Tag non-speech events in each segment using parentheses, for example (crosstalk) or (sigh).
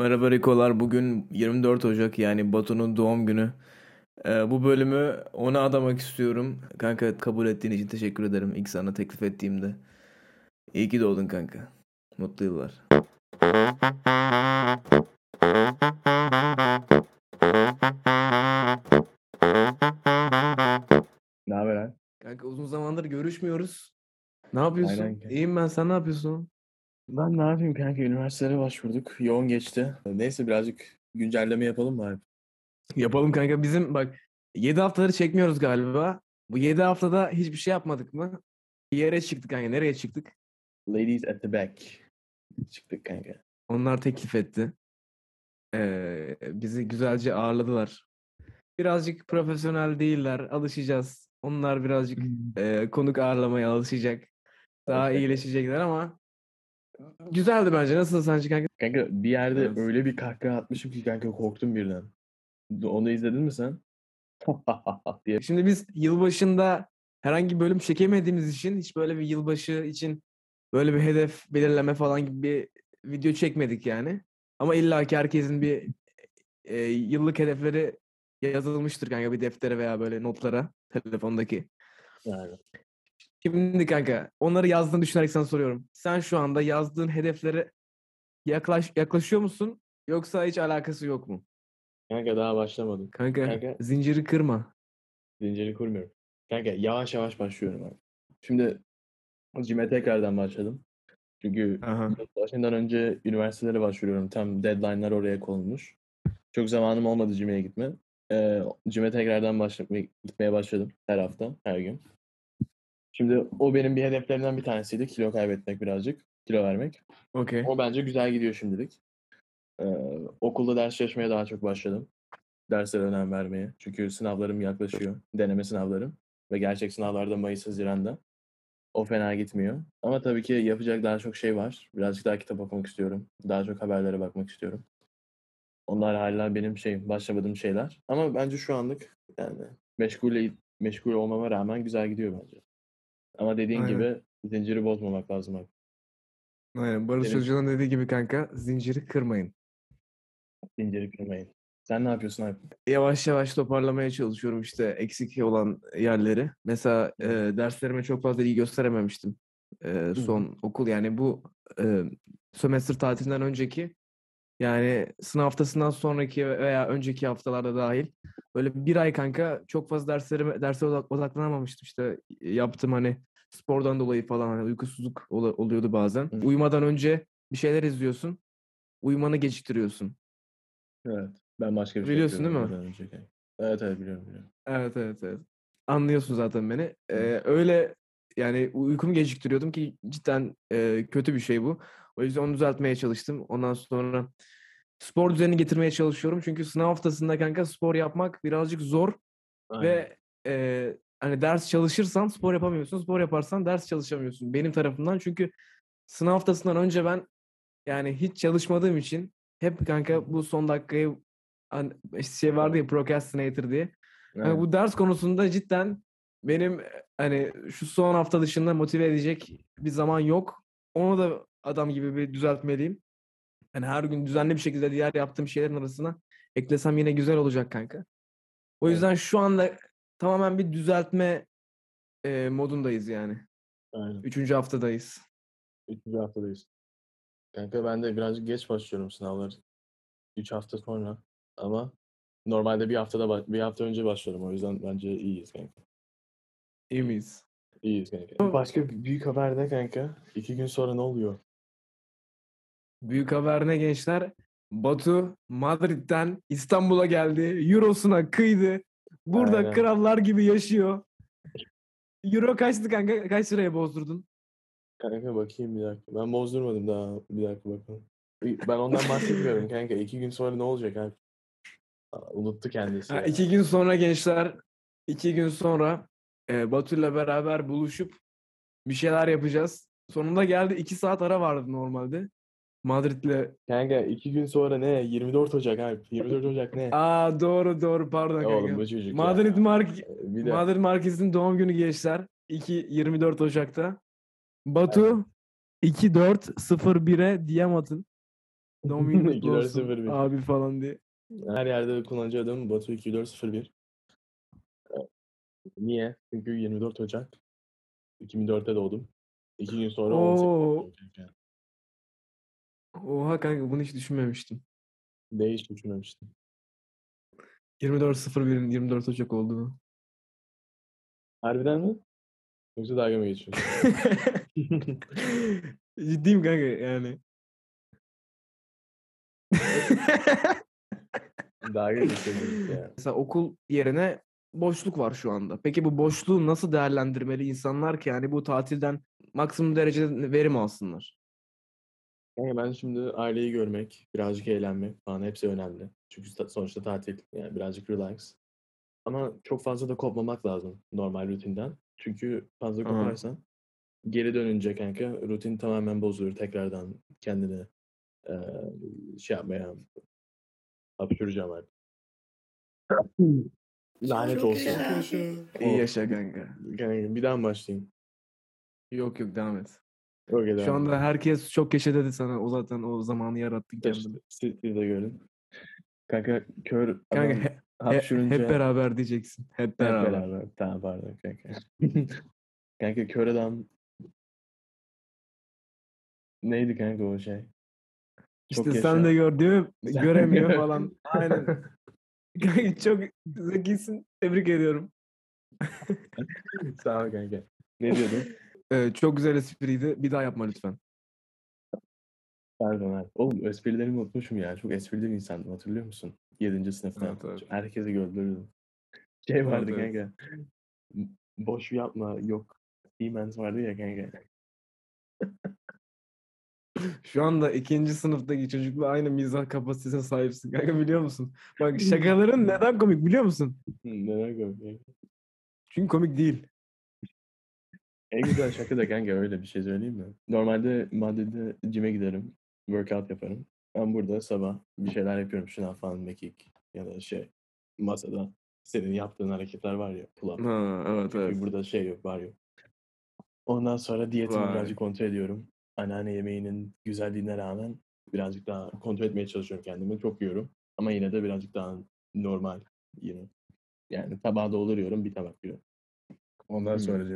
Merhaba Rikolar. Bugün 24 Ocak yani Batu'nun doğum günü. Ee, bu bölümü ona adamak istiyorum. Kanka kabul ettiğin için teşekkür ederim ilk sana teklif ettiğimde. İyi ki doğdun kanka. Mutlu yıllar. Ne haber abi? Kanka uzun zamandır görüşmüyoruz. Ne yapıyorsun? Aynen. İyiyim ben. Sen ne yapıyorsun? Ben ne yapayım kanka? Üniversitelere başvurduk. Yoğun geçti. Neyse birazcık güncelleme yapalım mı abi? Yapalım kanka. Bizim bak 7 haftaları çekmiyoruz galiba. Bu 7 haftada hiçbir şey yapmadık mı? Bir yere çıktık kanka. Nereye çıktık? Ladies at the back. Çıktık kanka. Onlar teklif etti. Ee, bizi güzelce ağırladılar. Birazcık profesyonel değiller. Alışacağız. Onlar birazcık e, konuk ağırlamaya alışacak. Daha iyileşecekler ama güzeldi bence. Nasıl sence kanka? Kanka bir yerde Evet. öyle bir kahkaha atmışım ki kanka korktum birden. Onu izledin mi sen? (laughs) diye. Şimdi biz yılbaşında herhangi bir bölüm çekemediğimiz için hiç böyle bir yılbaşı için böyle bir hedef belirleme falan gibi bir video çekmedik yani. Ama illaki herkesin bir e, yıllık hedefleri yazılmıştır kanka bir deftere veya böyle notlara telefondaki. Yani. Şimdi kanka onları yazdığını düşünerek sana soruyorum. Sen şu anda yazdığın hedeflere yaklaş, yaklaşıyor musun? Yoksa hiç alakası yok mu? Kanka daha başlamadım. Kanka, Kanka. zinciri kırma. Zinciri kurmuyorum. Kanka yavaş yavaş başlıyorum abi. Şimdi cime tekrardan başladım. Çünkü. Başından önce üniversitelere başvuruyorum. Tam deadline'lar oraya konulmuş. Çok zamanım olmadı cimeye gitme. Ee, cime tekrardan başlamaya, gitmeye başladım her hafta, her gün. Şimdi o benim bir hedeflerimden bir tanesiydi. Kilo kaybetmek birazcık. Kilo vermek. Okey. O bence güzel gidiyor şimdilik. Ee, okulda ders çalışmaya daha çok başladım. Derslere önem vermeye. Çünkü sınavlarım yaklaşıyor. Deneme sınavlarım. Ve gerçek sınavlarda Mayıs, Haziran'da. O fena gitmiyor. Ama tabii ki yapacak daha çok şey var. Birazcık daha kitap okumak istiyorum. Daha çok haberlere bakmak istiyorum. Onlar hala benim şey başlamadığım şeyler. Ama bence şu anlık yani meşgul meşgul olmama rağmen güzel gidiyor bence. Ama dediğin Aynen. gibi zinciri bozmamak lazım abi. Aynen. Barış Benim- Hoca'nın dediği gibi kanka zinciri kırmayın. Zinciri kırmayın. Sen ne yapıyorsun abi? Yavaş yavaş toparlamaya çalışıyorum işte eksik olan yerleri. Mesela e, derslerime çok fazla iyi gösterememiştim. E, son okul yani bu e, sömestr tatilinden önceki yani sınav haftasından sonraki veya önceki haftalarda dahil böyle bir ay kanka çok fazla derslerime odak- odaklanamamıştım işte yaptım hani spordan dolayı falan hani uykusuzluk ola- oluyordu bazen. Hı. Uyumadan önce bir şeyler izliyorsun. Uyumanı geciktiriyorsun. Evet. Ben başka bir şey Biliyorsun değil yapıyorum mi? Evet evet biliyorum biliyorum. Evet evet evet. Anlıyorsun zaten beni. Ee, öyle yani uykumu geciktiriyordum ki cidden e, kötü bir şey bu. O yüzden onu düzeltmeye çalıştım. Ondan sonra spor düzenini getirmeye çalışıyorum. Çünkü sınav haftasında kanka spor yapmak birazcık zor Aynen. ve e, hani ders çalışırsan spor yapamıyorsun. Spor yaparsan ders çalışamıyorsun. Benim tarafımdan çünkü sınav haftasından önce ben yani hiç çalışmadığım için hep kanka bu son dakikayı hani şey vardı ya procrastinator diye. Hani Aynen. bu ders konusunda cidden benim hani şu son hafta dışında motive edecek bir zaman yok. Onu da adam gibi bir düzeltmeliyim. Hani her gün düzenli bir şekilde diğer yaptığım şeylerin arasına eklesem yine güzel olacak kanka. O Evet. yüzden şu anda tamamen bir düzeltme e, modundayız yani. Aynen. Üçüncü haftadayız. Üçüncü haftadayız. Kanka ben de birazcık geç başlıyorum sınavlar. Üç hafta sonra. Ama normalde bir haftada bir hafta önce başladım. O yüzden bence iyiyiz kanka. İyi miyiz? İyiyiz kanka. Başka büyük haber de kanka. İki gün sonra ne oluyor? Büyük haber ne gençler? Batu Madrid'den İstanbul'a geldi. Euro'suna kıydı. Burada Aynen. krallar gibi yaşıyor. Euro kaçtı kanka? Kaç liraya bozdurdun? Kanka bakayım bir dakika. Ben bozdurmadım daha. Bir dakika bakalım. Ben ondan bahsetmiyorum kanka. İki gün sonra ne olacak? Aa, Unuttu kendisi. Ha, iki gün sonra gençler, iki gün sonra e, Batu'yla beraber buluşup bir şeyler yapacağız. Sonunda geldi. iki saat ara vardı normalde. Madrid'le. Kanka iki gün sonra ne? 24 Ocak abi. 24 Ocak ne? Aa doğru doğru pardon Oğlum kanka. bu çocuk ya. Madrid Mark Bir de Madrid Marquez'in doğum günü gençler. 2 24 Ocak'ta. Batu 2401'e DM atın. Doğum günün kutlu 2401. olsun abi falan diye. Her yerde kullanıcı adım Batu 2401. Ee, Niye? Çünkü 24 Ocak 2004'te doğdum. İki gün sonra 18 Oo. olacak yani. Oha kanka bunu hiç düşünmemiştim. Değiş düşünmemiştim. 24.01'in 24 Ocak olduğunu. Harbiden mi? Yoksa dalga mı geçiyorsun? (laughs) Ciddiyim kanka yani. (laughs) dalga geçiyorsun ya. Mesela okul yerine boşluk var şu anda. Peki bu boşluğu nasıl değerlendirmeli insanlar ki yani bu tatilden maksimum derecede verim alsınlar? Yani ben şimdi aileyi görmek, birazcık eğlenmek falan hepsi önemli. Çünkü sta- sonuçta tatil, yani birazcık relax. Ama çok fazla da kopmamak lazım normal rutinden. Çünkü fazla Aha. koparsan geri dönünce kanka rutin tamamen bozulur. Tekrardan kendini eee, şey yapmaya hapşuracağım artık. (clears throat) Lanet olsun. İyi yaşa kanka. Kanka, bir daha mı başlayayım? Yok yok devam et. Okey, Şu devam anda herkes çok yaşa dedi sana. O zaten o zamanı yarattın kendini. Siz de görün. Kanka kör Kanka adam he- hep beraber diyeceksin. Hep Hep beraber. beraber. Tamam pardon kanka. (laughs) kanka kör adam neydi kanka o şey? Çok İşte yaşa. sen de gör değil mi? Sen Göremiyor gör. falan. Aynen. (laughs) Kanka çok zekisin. Tebrik ediyorum. Sağ ol kanka. Ne diyordun? (laughs) Ee, çok güzel espriydi. Bir daha yapma lütfen. Pardon abi. Oğlum esprilerimi unutmuşum ya. Çok esprili bir insandım hatırlıyor musun? 7. sınıfta. Evet, evet. Herkesi güldürürdüm. (laughs) Şey vardı evet. kanka. Boş yapma yok. Siemens vardı ya kanka. (laughs) Şu anda ikinci sınıftaki çocukla aynı mizah kapasitesine sahipsin. Kanka biliyor musun? Bak şakaların (laughs) neden komik biliyor musun? Neden komik? Çünkü komik değil. En güzel şaka da kanka öyle bir şey söyleyeyim mi? Normalde Madrid'de cime giderim. Workout yaparım. Ben burada sabah bir şeyler yapıyorum. Şınav falan, mekik ya da şey masada senin yaptığın hareketler var ya pull up. Ha, evet Çünkü evet. burada şey yok, var yok. Ondan sonra diyetimi Vay. birazcık kontrol ediyorum. Anneanne yemeğinin güzelliğine rağmen birazcık daha kontrol etmeye çalışıyorum kendimi. Çok yiyorum. Ama yine de birazcık daha normal yine. Yani tabağı dolduruyorum, bir tabak yiyorum. Ondan Hmm. sonra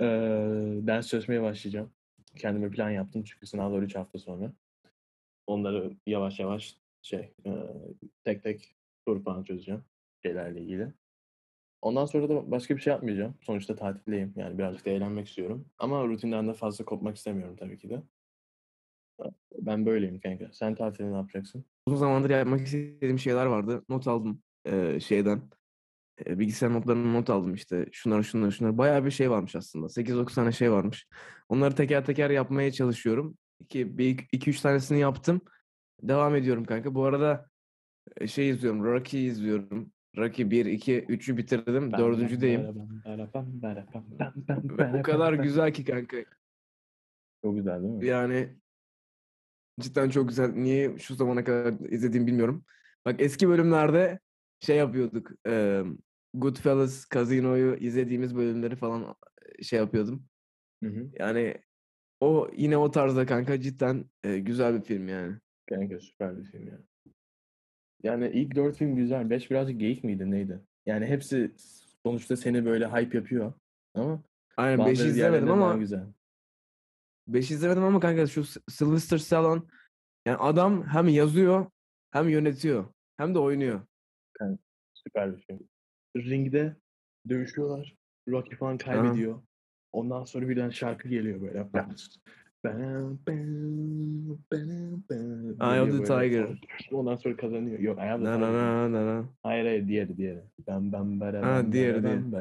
Eee, ders çalışmaya başlayacağım. Kendime plan yaptım çünkü sınavlar 3 hafta sonra. Onları yavaş yavaş şey eee, tek tek soru falan çözeceğim şeylerle ilgili. Ondan sonra da başka bir şey yapmayacağım. Sonuçta tatildeyim. Yani birazcık da eğlenmek istiyorum. Ama rutinden de fazla kopmak istemiyorum tabii ki de. Ben böyleyim kanka. Sen tatilde ne yapacaksın? Uzun zamandır yapmak istediğim şeyler vardı. Not aldım eee, şeyden. Bilgisayar notlarını not aldım işte. Şunlar şunlar şunlar. Bayağı bir şey varmış aslında. 8-9 tane şey varmış. Onları teker teker yapmaya çalışıyorum. Ki bir iki üç tanesini yaptım. Devam ediyorum kanka. Bu arada şey izliyorum. Rocky izliyorum. Rocky 1, 2, 3'ü bitirdim. Dördüncüdeyim. O kadar güzel ki kanka. Çok güzel değil mi? Yani cidden çok güzel. Niye şu zamana kadar izlediğimi bilmiyorum. Bak eski bölümlerde şey yapıyorduk. Goodfellas, Casino'yu izlediğimiz bölümleri falan şey yapıyordum. Hı hı. Yani o yine o tarzda kanka cidden e, güzel bir film yani. Kanka süper bir film ya. Yani ilk dört film güzel. Beş birazcık geyik miydi neydi? Yani hepsi sonuçta seni böyle hype yapıyor. Ama Aynen 5'i bazıları izlemedim diğerlerinden daha ama güzel. 5 izlemedim ama kanka şu Sylvester Stallone yani adam hem yazıyor hem yönetiyor hem de oynuyor. Süper bir film. Ringde dövüşüyorlar. Rocky falan kaybediyor. Ondan sonra birden şarkı geliyor böyle. Bam, bam, bam, bam, bam Eye of the. Tiger. Ondan sonra kazanıyor. Yok Eye of the Na Tiger. na na na. Hayır hayır diğeri diğeri. Bam bam bara Ha, diğeri, diğeri.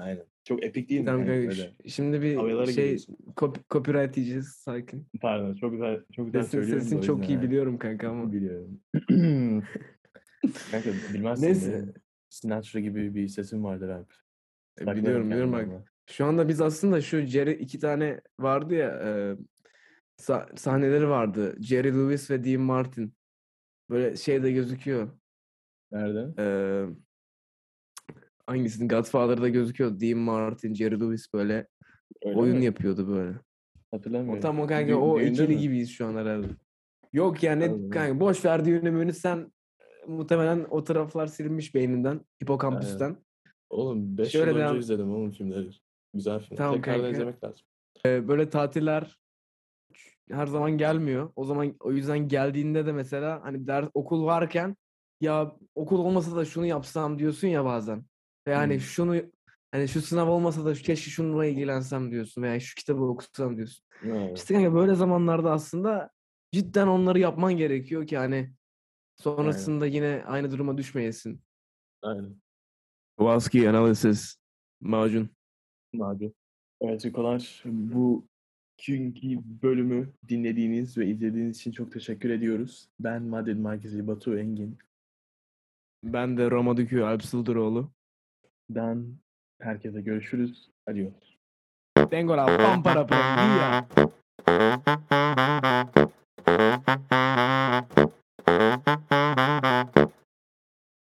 Aynen. Çok epik değil mi? Tamam kanka kanka, şimdi bir Havyalara şey cop- copyright yiyeceğiz sakin. Pardon çok güzel çok güzel Sesin, söylüyorum da sesin o çok iyi biliyorum kanka ama. Biliyorum. Kanka bilmezsin Neyse. benim Sinatra gibi bir sesim vardır abi. E, Biliyorum biliyorum bak. ama. Şu anda biz aslında şu Jerry iki tane vardı ya e, sa- sahneleri vardı. Jerry Lewis ve Dean Martin. Böyle şeyde gözüküyor. Nerede? E, hangisinin Godfather'da gözüküyor. Dean Martin, Jerry Lewis böyle Öyle oyun mi? yapıyordu böyle. O Hatırlamıyorum. tam o kanka Dü- o ikili mi? gibiyiz şu an herhalde. Yok yani Anladım. kanka boş ver düğünü müğünü sen muhtemelen o taraflar silinmiş beyninden, hipokampüsten. Oğlum 5 Şöyle yıl önce devam- izledim oğlum filmleri. Güzel film. Tamam Tekrardan kanka. izlemek lazım. Ee, böyle tatiller her zaman gelmiyor. O zaman o yüzden geldiğinde de mesela hani ders okul varken ya okul olmasa da şunu yapsam diyorsun ya bazen. Ve hani Hmm. şunu hani şu sınav olmasa da keşke şununla ilgilensem diyorsun veya şu kitabı okusam diyorsun. Evet. İşte kanka böyle zamanlarda aslında cidden onları yapman gerekiyor ki hani sonrasında yine aynı duruma düşmeyesin. Aynen. Kowalski Analysis Macun. Abi. Evet Yukolar bu günkü bölümü dinlediğiniz ve izlediğiniz için çok teşekkür ediyoruz. Ben Madrid Merkezi Batu Engin. Ben de Roma Dükü Alp Sıldıroğlu. Ben herkese görüşürüz. Adios. Tengo la pámpara prendida. Ha ha ha.